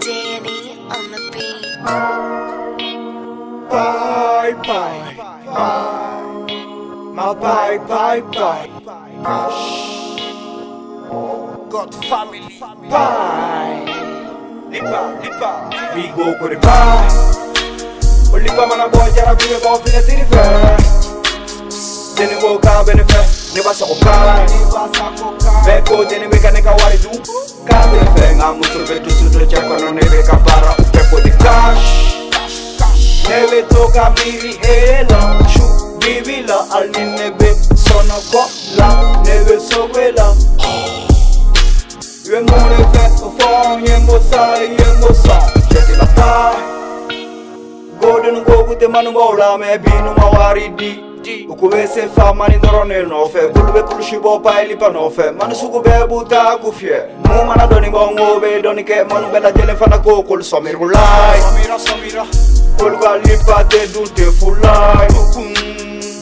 Danny on the beat. Bye bye bye. My bye bye bye. God. Bye. We go for the bye. Ulipa mana boy jara bure boy fina tiri fe. Deni. Bene fe Ne basa ko ka Beko deni meka ne ka wari du Ka bene fe nga musul be tu su do chako no ne be ka para Upepo di cash. Neve toka miri ela Shu bibila al nebe Sono ko la neve sowela Ye mone fe o fong ye mo sa ye mo sa Jeti la pa Golden go gute manu bola me binu mawari di ukuwese fama ni ndorone nofe. Kulube kulushibo pailipa nofe. Manusuku be buta kufye. Mumana doni bongo be doni ke manu bela jele fana ko kul somirulai somira somira kulga lipa te dute fulai.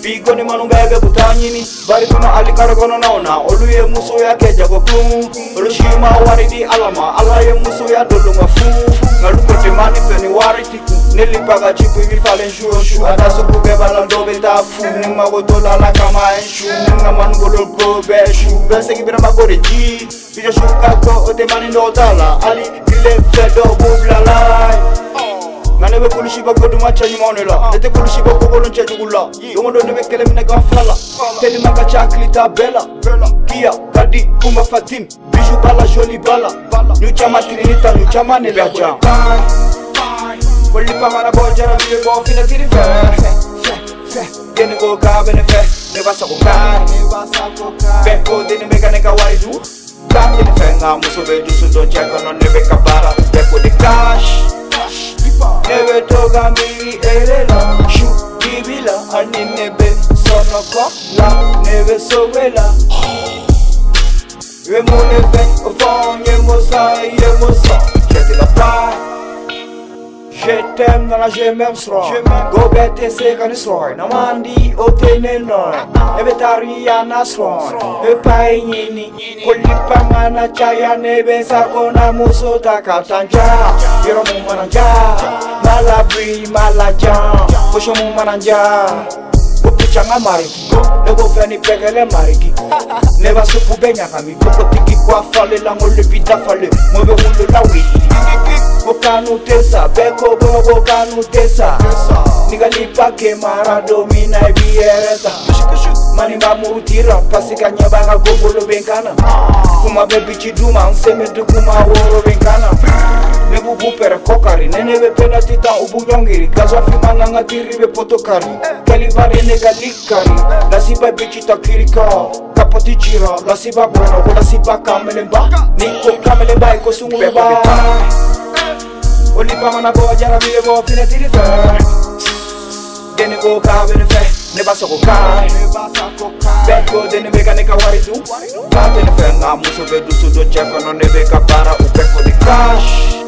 Bigoni manu bebe buta butanyini bari kama alikara kono naona. Olu muso ya keja ko kum olu shima waridi alama. Ala ye muso ya dolunga fu nalukotemani feniwaritiku nelipaka cipu ibifale nshuyonshu atasukubeba nandobe tafu nimakotolala kama enshu ningamanugololgobe shu besekibira makore ji bijoshukako otemani ndotala ali bile fedo bublala lai ngane be kulushi ba godu ma chanyi mone la ete kulushi ba kogolo nche gula yomo do nebe kele mine ga fala. Tedi maka chakli ta bela. Kia kadi kuma fatim. Biju bala joli bala. Nyu chama tirinita nyu chama nebe aja Wali pa mana bo jara biye bo fina tiri fe. Deni go ka bene fe. Ne basa ko ka. Be ko deni meka ne ka wari du. Ka deni fe nga muso be dusu don cheka no nebe ka bara. Be ko de cash Nebe toga miri elela Shu bibila ani nebe sono ko la nebe sowela Ye mo ne fe o fon ye mo sa ye mo sa Jeti la pa Je t'aime dans la je m'aime sro Go bete se kan sro Na mandi o te ne no Nebe tari ya na sro E pa nyini Kolipa mana chaya nebe sa kona muso takatanja Vira mu mananja Malabri malajan Puxa mu mananja Upichanga marikigo Nego feni pegele marikigo Neva supu benya kamigo Kotiki kwa fale lango lipita fale Mwebe hulu la wii Bokanu tesa Beko bobo kanu tesa Nigga pake mara domina ibiyereta mani bamurutira pasi kanye bakagobolo benkana kuma bebichiduma nsemede kuma woro benkana bebubupere kokari nene bepena tita ubunyongiri gazwafimanangatiri bepotokari. Kalibarene galikari lasiba bichitakirika kapotichira lasiba bonogo lasiba kamelemba niko kamelemba ikosungubeba olipamana bojarabile bofinetirifer ta kirika Kapoti jira Lasiba bono Wala siba kamelemba Niko kamelemba Iko sungu beba Olipa mana bo jara biye bo fina tiri fe Deni go ka bene fe Ne basa ko kai Beko deni beka ne ka wari du Ka deni fe nga muso be dusu do cheko no ne beka para Upeko di cash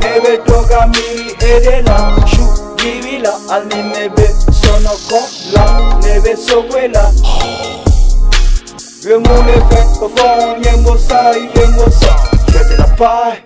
Nebe toga miri edela Shu givila al ni nebe sono ko la Nebe sowela Ye mo ne fe o fon ye mo sa ye mo sa Jete la pae